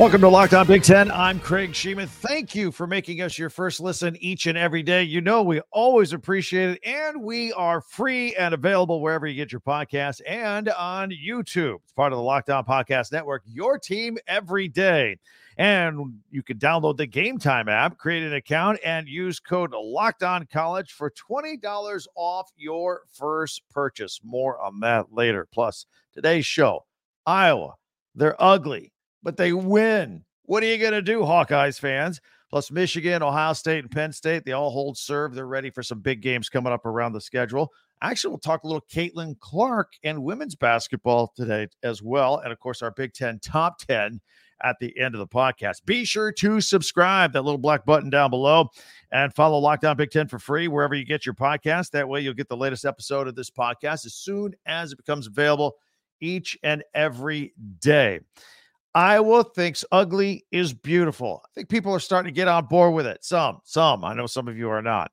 Welcome to Locked On Big Ten. I'm Craig Shemon. Thank you for making us your first listen each and every day. You know, we always appreciate it. And we are free and available wherever you get your podcasts and on YouTube. It's part of the Locked On Podcast Network, your team every day. And you can download the Game Time app, create an account, and use code Locked On College for $20 off your first purchase. More on that later. Plus, today's show Iowa, they're ugly but they win. What are you going to do, Hawkeyes fans? Plus, Michigan, Ohio State, and Penn State, they all hold serve. They're ready for some big games coming up around the schedule. Actually, we'll talk a little Caitlin Clark and women's basketball today as well. And of course, our Big Ten top 10 at the end of the podcast. Be sure to subscribe, that little black button down below, and follow Locked On Big Ten for free wherever you get your podcast. That way, you'll get the latest episode of this podcast as soon as it becomes available each and every day. Iowa thinks ugly is beautiful. I think people are starting to get on board with it. Some, some. I know some of you are not.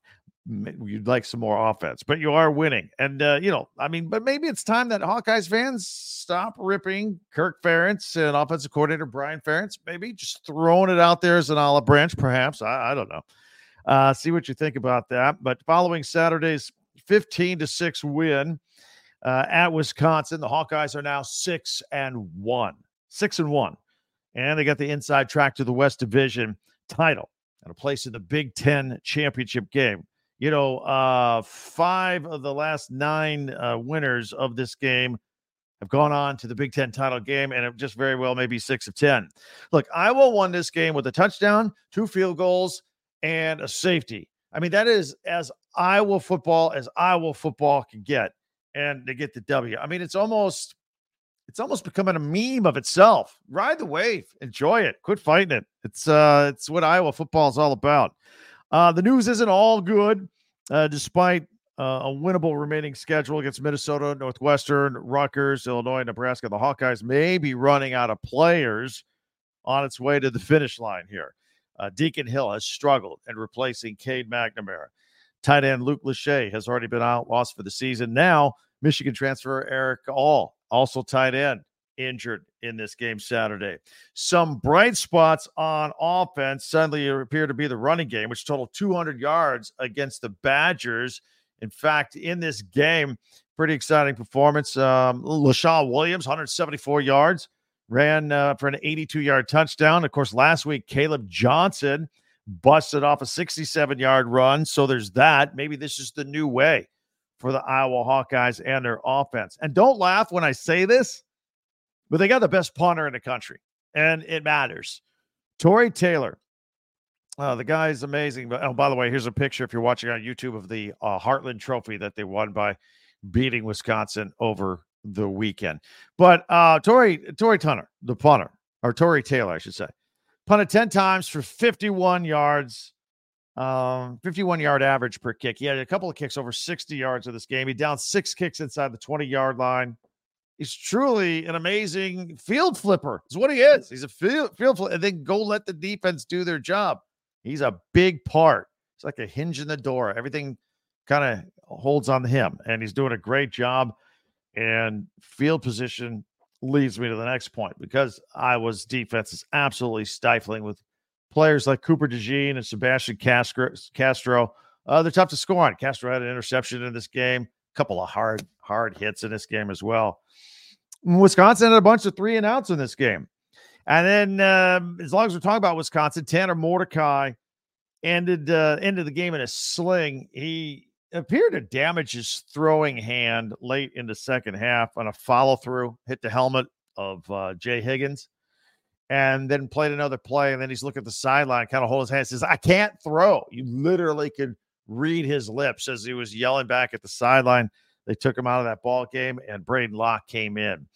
You'd like some more offense, but you are winning. And, uh, you know, I mean, but maybe it's time that Hawkeyes fans stop ripping Kirk Ferentz and offensive coordinator Brian Ferentz. Maybe just throwing it out there as an olive branch, perhaps. I, I don't know. Uh, see what you think about that. But following Saturday's 15 to 6 win uh, at Wisconsin, the Hawkeyes are now 6 and 1 six and one, and they got the inside track to the West Division title and a place in the Big Ten championship game. You know, uh, five of the last nine uh, winners of this game have gone on to the Big Ten title game, and it just very well maybe six of ten. Look, Iowa won this game with a touchdown, two field goals, and a safety. I mean, that is as Iowa football as Iowa football can get, and they get the W. I mean, it's almost it's almost becoming a meme of itself. Ride the wave, enjoy it, quit fighting it. It's uh, it's what Iowa football is all about. Uh, the news isn't all good, uh, despite uh, a winnable remaining schedule against Minnesota, Northwestern, Rutgers, Illinois, Nebraska. The Hawkeyes may be running out of players on its way to the finish line here. Uh, Deacon Hill has struggled in replacing Cade McNamara. Tight end Luke Lachey has already been out, lost for the season. Now, Michigan transfer Erick All also tight end injured in this game Saturday. Some bright spots on offense suddenly appear to be the running game, which totaled 200 yards against the Badgers. In fact, in this game, pretty exciting performance. Um, Leshon Williams, 174 yards, ran uh, for an 82 yard touchdown. Of course, last week, Kaleb Johnson busted off a 67 yard run. So there's that. Maybe this is the new way for the Iowa Hawkeyes and their offense. And don't laugh when I say this, but they got the best punter in the country, and it matters. Tory Taylor, uh, the guy is amazing. But oh, by the way, here's a picture if you're watching on YouTube of the uh, Heartland Trophy that they won by beating Wisconsin over the weekend. But uh, Tory Tory Tunner, the punter, or Tory Taylor, I should say, punted ten times for 51 yards um, 51 yard average per kick. He had a couple of kicks over 60 yards of this game. He down six kicks inside the 20 yard line. He's truly an amazing field flipper. Is what he is. He's a field field flipper. And then go let the defense do their job. He's a big part. It's like a hinge in the door. Everything kind of holds on him, and he's doing a great job. And field position leads me to the next point because Iowa's defense is absolutely stifling with players like Cooper DeJean and Sebastian Castro. Uh, they're tough to score on. Castro had an interception in this game, a couple of hard, hard hits in this game as well. Wisconsin had a bunch of three and outs in this game. And then, um, as long as we're talking about Wisconsin, Tanner Mordecai ended uh, ended the game in a sling. He appeared to damage his throwing hand late in the second half on a follow through, hit the helmet of uh, Jay Higgins and then played another play. And then he's looking at the sideline, kind of hold his hand, says, I can't throw. You literally could read his lips as he was yelling back at the sideline. They took him out of that ball game, and Braden Locke came in.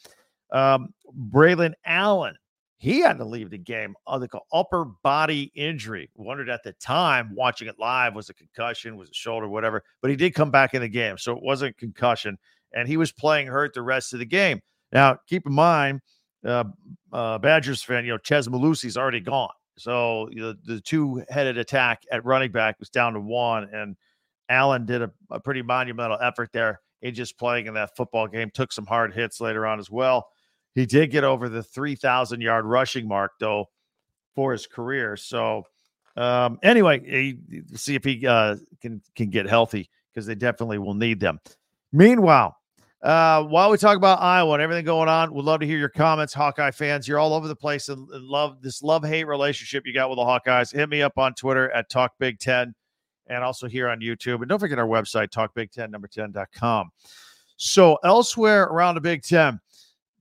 Um, Braylon Allen, he had to leave the game on the upper body injury. Wondered at the time, watching it live, was a concussion, was a shoulder, whatever. But he did come back in the game, so it wasn't concussion, and he was playing hurt the rest of the game. Now, keep in mind, uh, uh, Badgers fan, you know, Chez Mellusi's already gone. So the, the two headed attack at running back was down to one. And Allen did a, a pretty monumental effort there in just playing in that football game, took some hard hits later on as well. He did get over the 3,000 yard rushing mark, though, for his career. So, um, anyway, he, see if he uh, can can get healthy because they definitely will need them. Meanwhile, uh, while we talk about Iowa and everything going on, we'd love to hear your comments, Hawkeye fans. You're all over the place and love this love hate relationship you got with the Hawkeyes. Hit me up on Twitter at Talk Big Ten and also here on YouTube. And don't forget our website, talkbig10 number 10.com. So elsewhere around the Big Ten,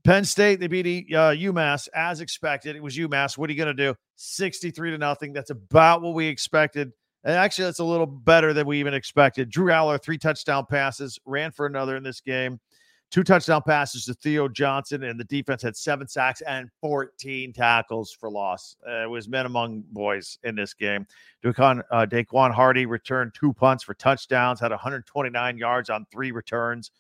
Penn State, they beat uh, UMass as expected. It was UMass. What are you going to do? 63 to nothing. That's about what we expected. And actually, that's a little better than we even expected. Drew Allar, three touchdown passes, ran for another in this game. Two touchdown passes to Theo Johnson, and the defense had seven sacks and 14 tackles for loss. Uh, it was men among boys in this game. Daequan, uh, Daequan Hardy returned two punts for touchdowns, had 129 yards on three returns.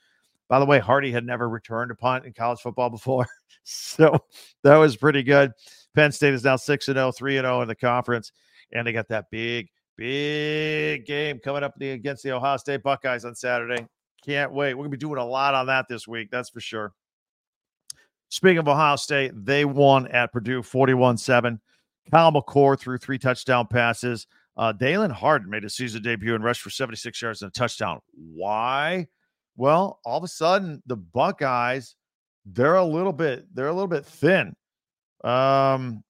By the way, Hardy had never returned a punt in college football before. so that was pretty good. Penn State is now 6 0, 3 0 in the conference. And they got that big, big game coming up against the Ohio State Buckeyes on Saturday. Can't wait. We're going to be doing a lot on that this week. That's for sure. Speaking of Ohio State, they won at Purdue 41 7. Kyle McCord threw three touchdown passes. Uh, Dallan Hayden made a season debut and rushed for 76 yards and a touchdown. Why? Well, all of a sudden, the Buckeyes, they're a little bit, they're a little bit thin. Um,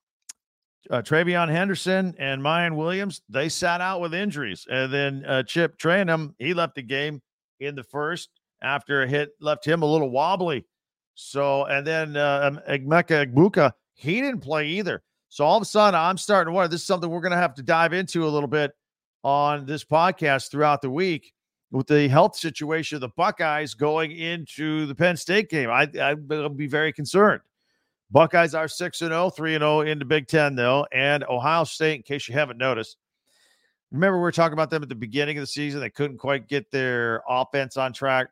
uh, TreVeyon Henderson and Miyan Williams, they sat out with injuries. And then uh, Chip Trayanum, he left the game in the first after a hit left him a little wobbly. So, and then uh, Emeka Egbuka, he didn't play either. So all of a sudden, I'm starting to wonder. This is something we're going to have to dive into a little bit on this podcast throughout the week with the health situation of the Buckeyes going into the Penn State game. I, I'd be very concerned. Buckeyes are 6 and 0, 3 and 0 in the Big Ten, though. And Ohio State, in case you haven't noticed, Remember, we were talking about them at the beginning of the season. They couldn't quite get their offense on track.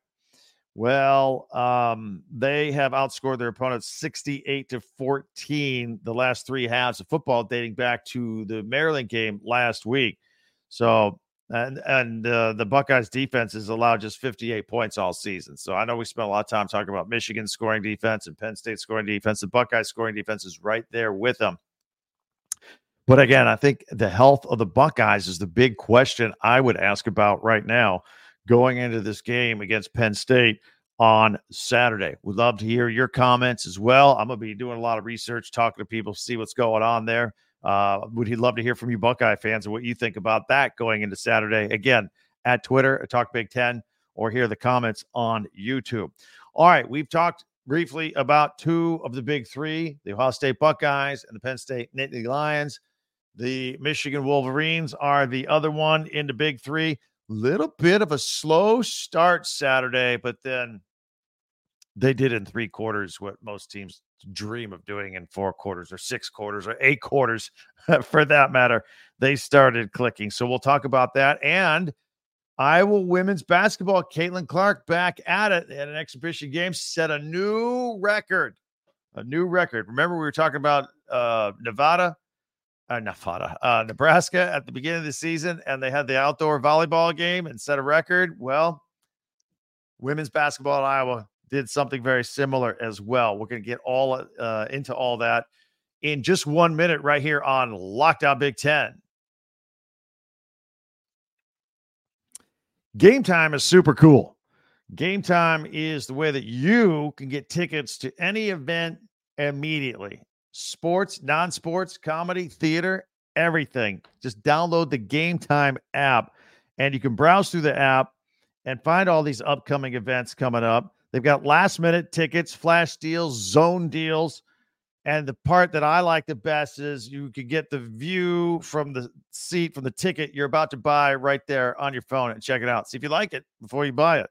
Well, um, they have outscored their opponents 68 to 14 the last three halves of football, dating back to the Maryland game last week. So, and and uh, the Buckeyes defense has allowed just 58 points all season. So I know we spent a lot of time talking about Michigan scoring defense and Penn State scoring defense. The Buckeyes scoring defense is right there with them. But again, I think the health of the Buckeyes is the big question I would ask about right now going into this game against Penn State on Saturday. We'd love to hear your comments as well. I'm going to be doing a lot of research, talking to people, see what's going on there. Uh, would he love to hear from you, Buckeye fans, and what you think about that going into Saturday? Again, at Twitter, at Talk Big Ten, or hear the comments on YouTube. All right, we've talked briefly about two of the big three the Ohio State Buckeyes and the Penn State Nittany Lions. The Michigan Wolverines are the other one in the big three. Little bit of a slow start Saturday, but then they did in three quarters what most teams dream of doing in four quarters or six quarters or eight quarters for that matter. They started clicking. So we'll talk about that. And Iowa women's basketball, Caitlin Clark back at it at an exhibition game, set a new record. A new record. Remember, we were talking about uh, Nevada uh, Nevada, uh, Nebraska at the beginning of the season, and they had the outdoor volleyball game and set a record. Well, women's basketball in Iowa did something very similar as well. We're going to get all uh, into all that in just one minute right here on Locked On Big Ten. Game time is super cool. Game time is the way that you can get tickets to any event immediately sports, non sports, comedy, theater, everything. Just download the Game Time app and you can browse through the app and find all these upcoming events coming up. They've got last minute tickets, flash deals, zone deals. And the part that I like the best is you can get the view from the seat, from the ticket you're about to buy right there on your phone and check it out. See if you like it before you buy it.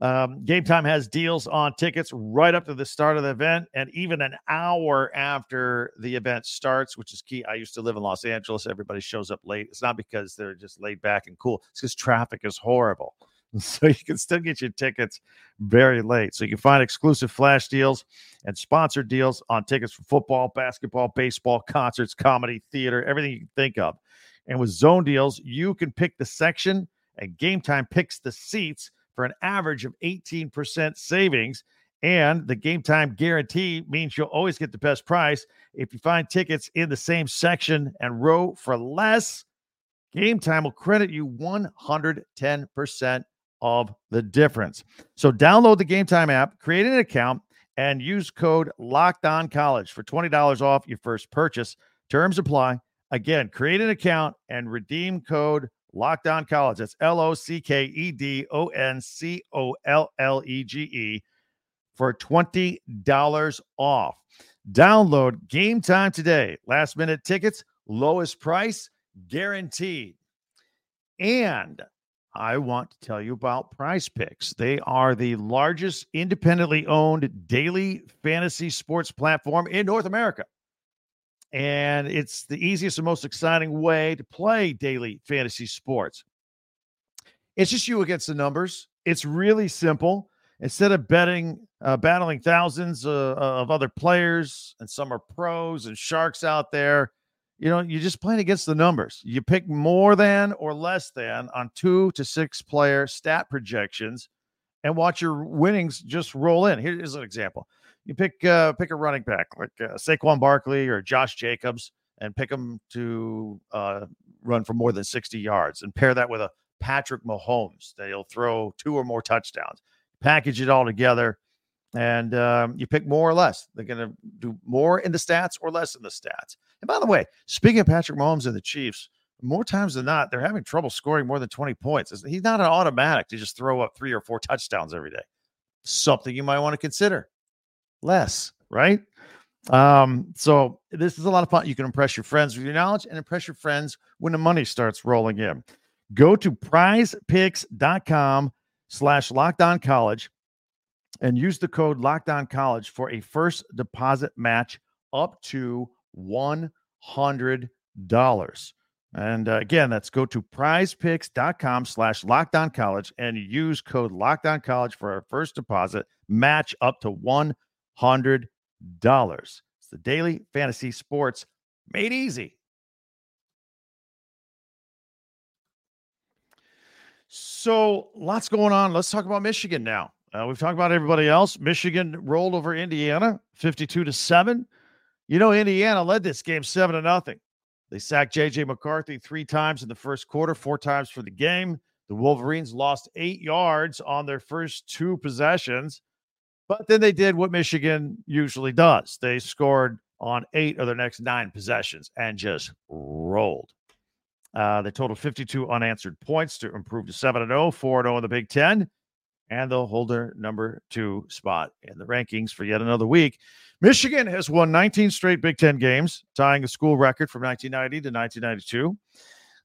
Um, Game Time has deals on tickets right up to the start of the event and even an hour after the event starts, which is key. I used to live in Los Angeles. Everybody shows up late. It's not because they're just laid back and cool, it's because traffic is horrible. So you can still get your tickets very late. So you can find exclusive flash deals and sponsored deals on tickets for football, basketball, baseball, concerts, comedy, theater, everything you can think of. And with zone deals, you can pick the section and game time picks the seats for an average of 18% savings. And the game time guarantee means you'll always get the best price. If you find tickets in the same section and row for less, Game Time will credit you 110% of the difference. So download the Game Time app, create an account, and use code Locked On College for $20 off your first purchase. Terms apply. Again, create an account and redeem code Locked On College. That's L O C K E D O N C O L L E G E for $20 off. Download Game Time today. Last minute tickets, lowest price guaranteed. And I want to tell you about Prize Picks. They are the largest independently owned daily fantasy sports platform in North America. And it's the easiest and most exciting way to play daily fantasy sports. It's just you against the numbers. It's really simple. Instead of betting, uh, battling thousands uh, of other players, and some are pros and sharks out there, you know, you're just playing against the numbers. You pick more than or less than on two to six player stat projections and watch your winnings just roll in. Here's an example. You pick uh, pick a running back like uh, Saquon Barkley or Josh Jacobs and pick them to uh, run for more than 60 yards and pair that with a Patrick Mahomes that he'll throw two or more touchdowns. Package it all together and um, you pick more or less. They're going to do more in the stats or less in the stats. And by the way, speaking of Patrick Mahomes and the Chiefs, more times than not, they're having trouble scoring more than 20 points. He's not an automatic to just throw up three or four touchdowns every day. Something you might want to consider. Less, right? Um, so this is a lot of fun. You can impress your friends with your knowledge and impress your friends when the money starts rolling in. Go to prizepicks.com slash locked on college and use the code Locked On College for a first deposit match up to $100. And uh, again, that's go to prizepicks.com slash locked on college and use code locked on college for our first deposit match up to $100. It's the daily fantasy sports made easy. So, lots going on. Let's talk about Michigan now. Uh, we've talked about everybody else. Michigan rolled over Indiana 52 to 7. You know, Indiana led this game 7 to nothing. They sacked JJ McCarthy three times in the first quarter, four times for the game. The Wolverines lost eight yards on their first two possessions, but then they did what Michigan usually does. They scored on eight of their next nine possessions and just rolled. Uh, they totaled 52 unanswered points to improve to 7 0, 4 0 in the Big Ten and they'll hold their number two spot in the rankings for yet another week. Michigan has won 19 straight Big Ten games, tying the school record from 1990 to 1992.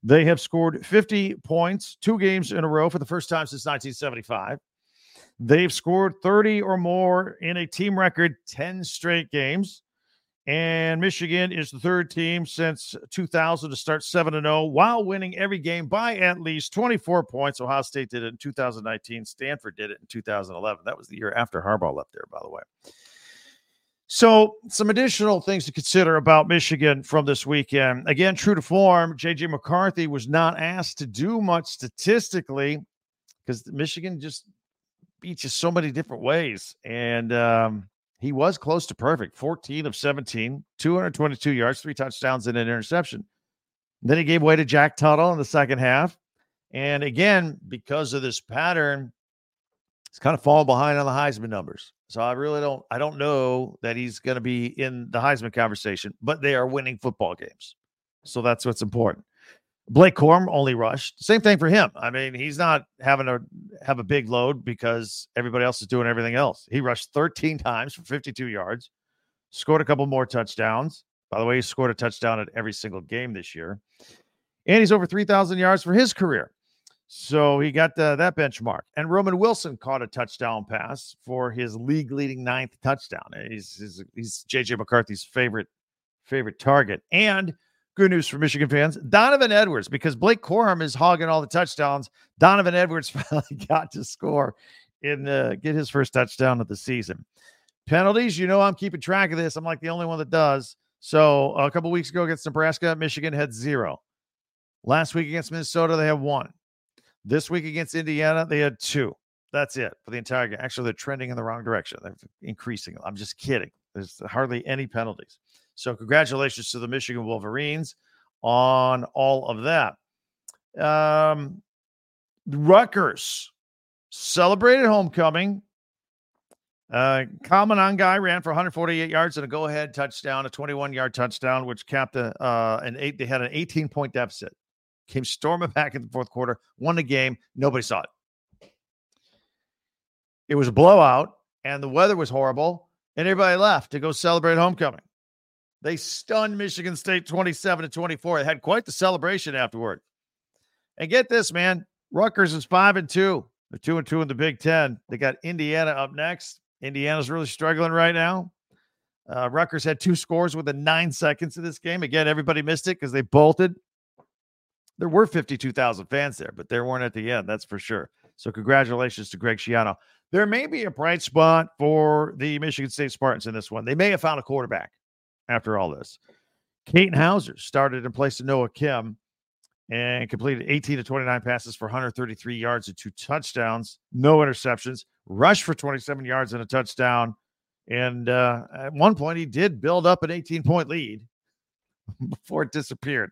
They have scored 50 points two games in a row for the first time since 1975. They've scored 30 or more in a team record 10 straight games. And Michigan is the third team since 2000 to start 7 0 while winning every game by at least 24 points. Ohio State did it in 2019. Stanford did it in 2011. That was the year after Harbaugh left there, by the way. So, some additional things to consider about Michigan from this weekend. Again, true to form, JJ McCarthy was not asked to do much statistically because Michigan just beats you so many different ways. And, um, he was close to perfect 14 of 17, 222 yards, three touchdowns, and an interception. Then he gave way to Jack Tuttle in the second half. And again, because of this pattern, he's kind of fallen behind on the Heisman numbers. So I really don't I don't know that he's going to be in the Heisman conversation, but they are winning football games. So that's what's important. Blake Corum only rushed. Same thing for him. I mean, he's not having to have a big load because everybody else is doing everything else. He rushed 13 times for 52 yards, scored a couple more touchdowns. By the way, he scored a touchdown at every single game this year. And he's over 3,000 yards for his career. So he got the, that benchmark. And Roman Wilson caught a touchdown pass for his league leading ninth touchdown. He's, he's, he's JJ McCarthy's favorite favorite target. And good news for Michigan fans. Donovan Edwards, because Blake Corum is hogging all the touchdowns. Donovan Edwards finally got to score in the get his first touchdown of the season. Penalties, you know, I'm keeping track of this. I'm like the only one that does. So a couple weeks ago against Nebraska, Michigan had zero. Last week against Minnesota, they had one. This week against Indiana, they had two. That's it for the entire game. Actually, they're trending in the wrong direction. They're increasing. I'm just kidding. There's hardly any penalties. So, congratulations to the Michigan Wolverines on all of that. Um, Rutgers celebrated homecoming. Uh, Kyle guy ran for 148 yards and a go-ahead touchdown, a 21-yard touchdown, which capped a, uh, an eight. They had an 18-point deficit. Came storming back in the fourth quarter, won the game. Nobody saw it. It was a blowout, and the weather was horrible, and everybody left to go celebrate homecoming. They stunned Michigan State 27 to 24. They had quite the celebration afterward. And get this, man. Rutgers is five and two. They're two and two in the Big Ten. They got Indiana up next. Indiana's really struggling right now. Uh, Rutgers had two scores within nine seconds of this game. Again, everybody missed it because they bolted. There were 52,000 fans there, but there weren't at the end. That's for sure. So, congratulations to Greg Schiano. There may be a bright spot for the Michigan State Spartans in this one. They may have found a quarterback after all this. Katin Houser started in place of Noah Kim and completed 18 to 29 passes for 133 yards and two touchdowns, no interceptions, rushed for 27 yards and a touchdown. And uh, at one point, he did build up an 18 point lead before it disappeared.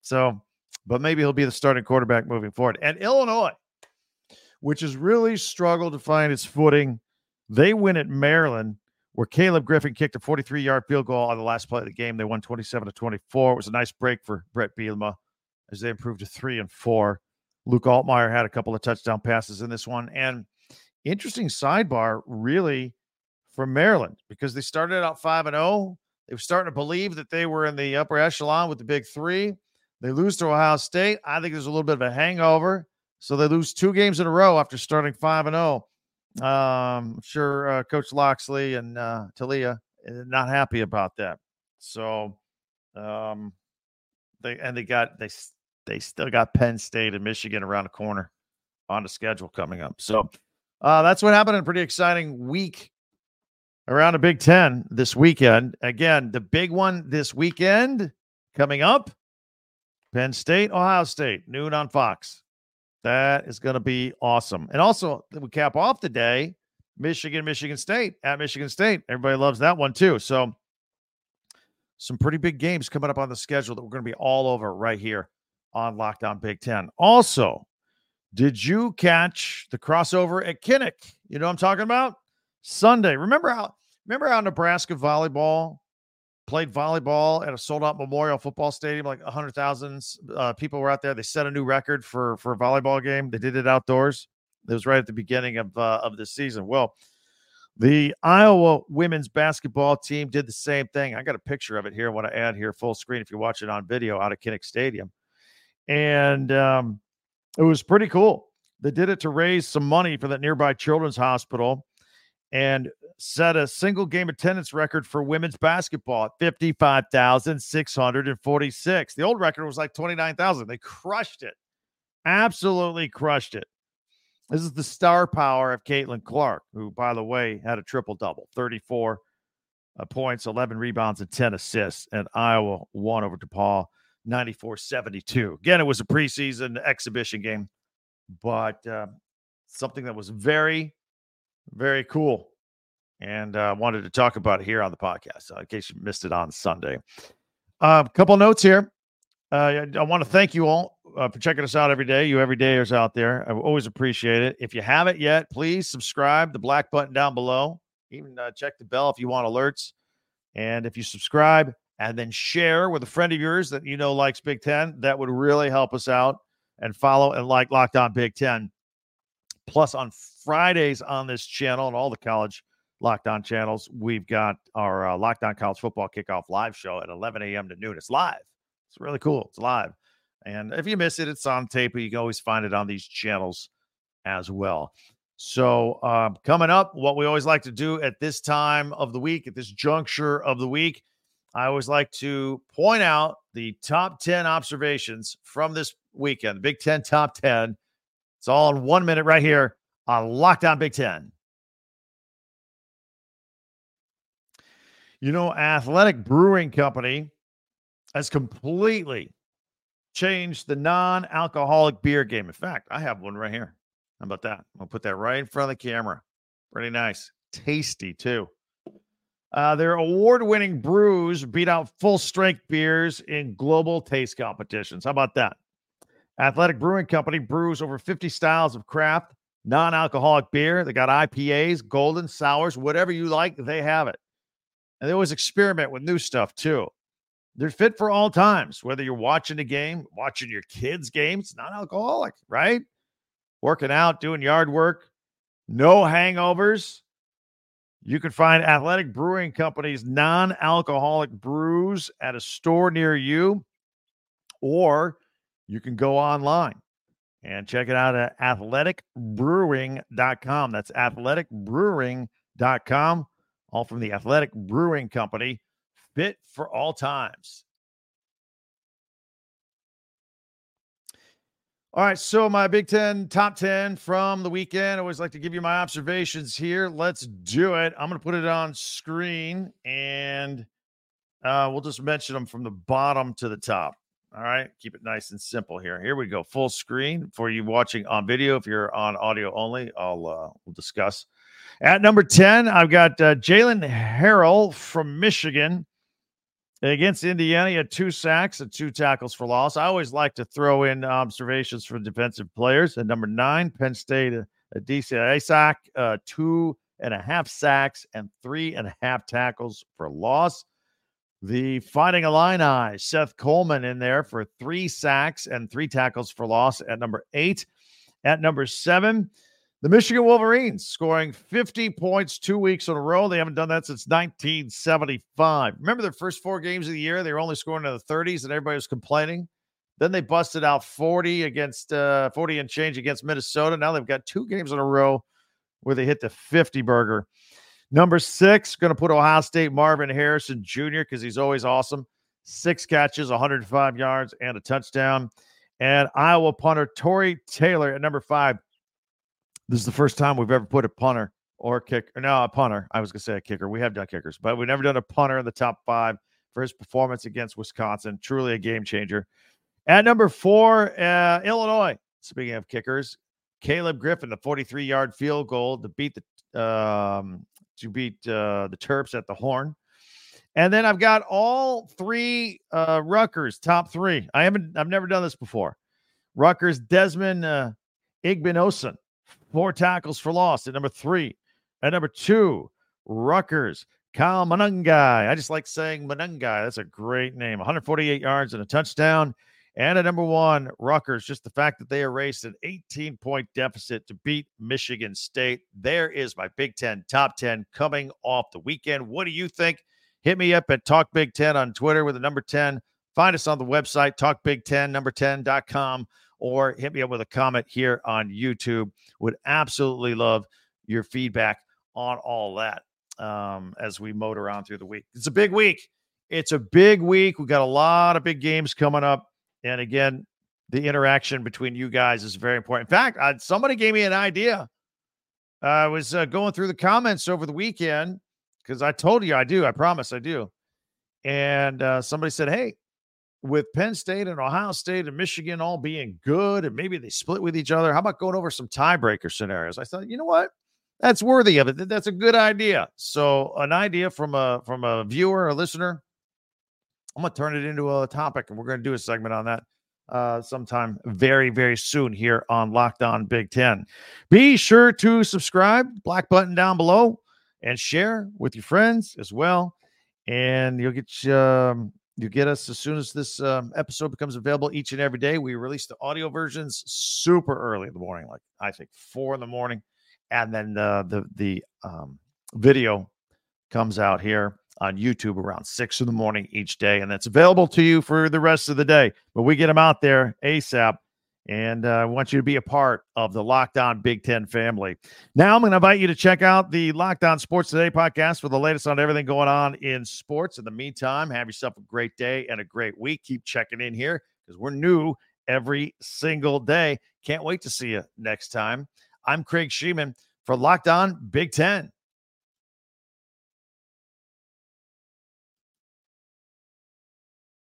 So, but maybe he'll be the starting quarterback moving forward. And Illinois, which has really struggled to find its footing, they win at Maryland where Caleb Griffin kicked a 43 yard field goal on the last play of the game. They won 27 to 24. It was a nice break for Bret Bielema as they improved to three and four. Luke Altmyer had a couple of touchdown passes in this one. And interesting sidebar, really, for Maryland, because they started out 5 and 0. They were starting to believe that they were in the upper echelon with the big three. They lose to Ohio State. I think there's a little bit of a hangover. So they lose two games in a row after starting 5 and 0. Um, sure uh, Coach Locksley and uh, Taulia uh, not happy about that. So, um, they and they got they they still got Penn State and Michigan around the corner on the schedule coming up. So, uh, that's what happened in a pretty exciting week around the Big Ten this weekend. Again, the big one this weekend coming up: Penn State, Ohio State, noon on Fox. That is going to be awesome. And also, we cap off the day Michigan, Michigan State at Michigan State. Everybody loves that one too. So, some pretty big games coming up on the schedule that we're going to be all over right here on Locked On Big Ten. Also, did you catch the crossover at Kinnick? You know what I'm talking about? Sunday. Remember how remember how Nebraska volleyball played volleyball at a sold out Memorial Football Stadium. Like 100,000 uh, people were out there. They set a new record for for a volleyball game. They did it outdoors. It was right at the beginning of uh, of the season. Well, the Iowa women's basketball team did the same thing. I got a picture of it here. I want to add here full screen if you're watching on video out of Kinnick Stadium, and um, it was pretty cool. They did it to raise some money for that nearby children's hospital and set a single game attendance record for women's basketball at 55,646. The old record was like 29,000. They crushed it. Absolutely crushed it. This is the star power of Caitlin Clark, who, by the way, had a triple double 34 uh, points, 11 rebounds, and 10 assists. And Iowa won over DePaul 94 72. Again, it was a preseason exhibition game, but uh, something that was very, very cool and uh, wanted to talk about it here on the podcast uh, in case you missed it on Sunday. A uh, couple notes here. Uh, I want to thank you all uh, for checking us out every day. You everydayers out there, I always appreciate it. If you haven't yet, please subscribe. The black button down below. Even uh, check the bell if you want alerts. And if you subscribe and then share with a friend of yours that you know likes Big Ten, that would really help us out. And follow and like Locked On Big Ten. Plus, on Fridays on this channel and all the college lockdown channels, we've got our uh, Locked On College Football Kickoff live show at 11 a.m. to noon. It's live. It's really cool. It's live. And if you miss it, it's on tape, but you can always find it on these channels as well. So, um, coming up, what we always like to do at this time of the week, at this juncture of the week, I always like to point out the top 10 observations from this weekend, the Big Ten top 10. It's all in one minute right here on Locked On Big Ten. You know, Athletic Brewing Company has completely changed the non alcoholic beer game. In fact, I have one right here. How about that? I'll put that right in front of the camera. Pretty nice. Tasty, too. Uh, their award winning brews beat out full strength beers in global taste competitions. How about that? Athletic Brewing Company brews over 50 styles of craft, non alcoholic beer. They got IPAs, golden, sours, whatever you like, they have it. And they always experiment with new stuff too. They're fit for all times, whether you're watching a game, watching your kids' games, non alcoholic, right? Working out, doing yard work, no hangovers. You can find Athletic Brewing Company's non alcoholic brews at a store near you, or you can go online and check it out at athleticbrewing.com. That's athleticbrewing.com, all from the Athletic Brewing Company, fit for all times. All right, so my Big Ten top 10 from the weekend. I always like to give you my observations here. Let's do it. I'm going to put it on screen and uh, we'll just mention them from the bottom to the top. All right, keep it nice and simple here. Here we go, full screen for you watching on video. If you're on audio only, I'll uh, we'll discuss. At number 10, I've got uh, Jaylen Harrell from Michigan. Against Indiana, he had two sacks and two tackles for loss. I always like to throw in observations for defensive players. At number nine, Penn State, a, Adisa Isaac, uh, two and a half sacks and three and a half tackles for loss. The Fighting Illini, Seth Coleman in there for three sacks and three tackles for loss at number eight. At number seven, the Michigan Wolverines scoring 50 points two weeks in a row. They haven't done that since 1975. Remember their first four games of the year? They were only scoring in the 30s and everybody was complaining. Then they busted out 40 against uh, 40 and change against Minnesota. Now they've got two games in a row where they hit the 50 burger. Number six, going to put Ohio State Marvin Harrison Jr. because he's always awesome. Six catches, 105 yards, and a touchdown. And Iowa punter Tory Taylor at number five this is the first time we've ever put a punter or a kicker. No, a punter. I was going to say a kicker. We have done kickers, but we've never done a punter in the top five for his performance against Wisconsin. Truly a game changer. At number four, uh, Illinois. Speaking of kickers, Caleb Griffin, the 43 yard field goal to beat the um, to beat uh, the Terps at the Horn. And then I've got all three uh, Rutgers top three. I haven't. I've never done this before. Rutgers Desmond uh, four tackles for loss at number three. At number two, Rutgers, Kyle Monangai. I just like saying Monangai. That's a great name. 148 yards and a touchdown. And at number one, Rutgers, just the fact that they erased an 18 point deficit to beat Michigan State. There is my Big Ten top 10 coming off the weekend. What do you think? Hit me up at Talk Big Ten on Twitter with the number 10. Find us on the website, talkbig10, number 10.com or hit me up with a comment here on YouTube. Would absolutely love your feedback on all that um, as we motor on through the week. It's a big week. It's a big week. We've got a lot of big games coming up. And again, the interaction between you guys is very important. In fact, I, somebody gave me an idea. I was uh, going through the comments over the weekend because I told you I do. I promise I do. And uh, somebody said, Hey, with Penn State and Ohio State and Michigan all being good and maybe they split with each other. How about going over some tiebreaker scenarios? I thought, you know what? That's worthy of it. That's a good idea. So, an idea from a from a viewer, a listener. I'm gonna turn it into a topic, and we're gonna do a segment on that uh, sometime very, very soon here on Locked On Big Ten. Be sure to subscribe, black button down below, and share with your friends as well. And you'll get um, you get us as soon as this um, episode becomes available each and every day. We release the audio versions super early in the morning, like I think four in the morning, and then the the the um, video comes out here on YouTube around six in the morning each day, and that's available to you for the rest of the day. But we get them out there ASAP, And uh, I want you to be a part of the Locked On Big Ten family. Now, I'm going to invite you to check out the Locked On Sports Today podcast for the latest on everything going on in sports. In the meantime, have yourself a great day and a great week. Keep checking in here because we're new every single day. Can't wait to see you next time. I'm Craig Shemon for Locked On Big Ten.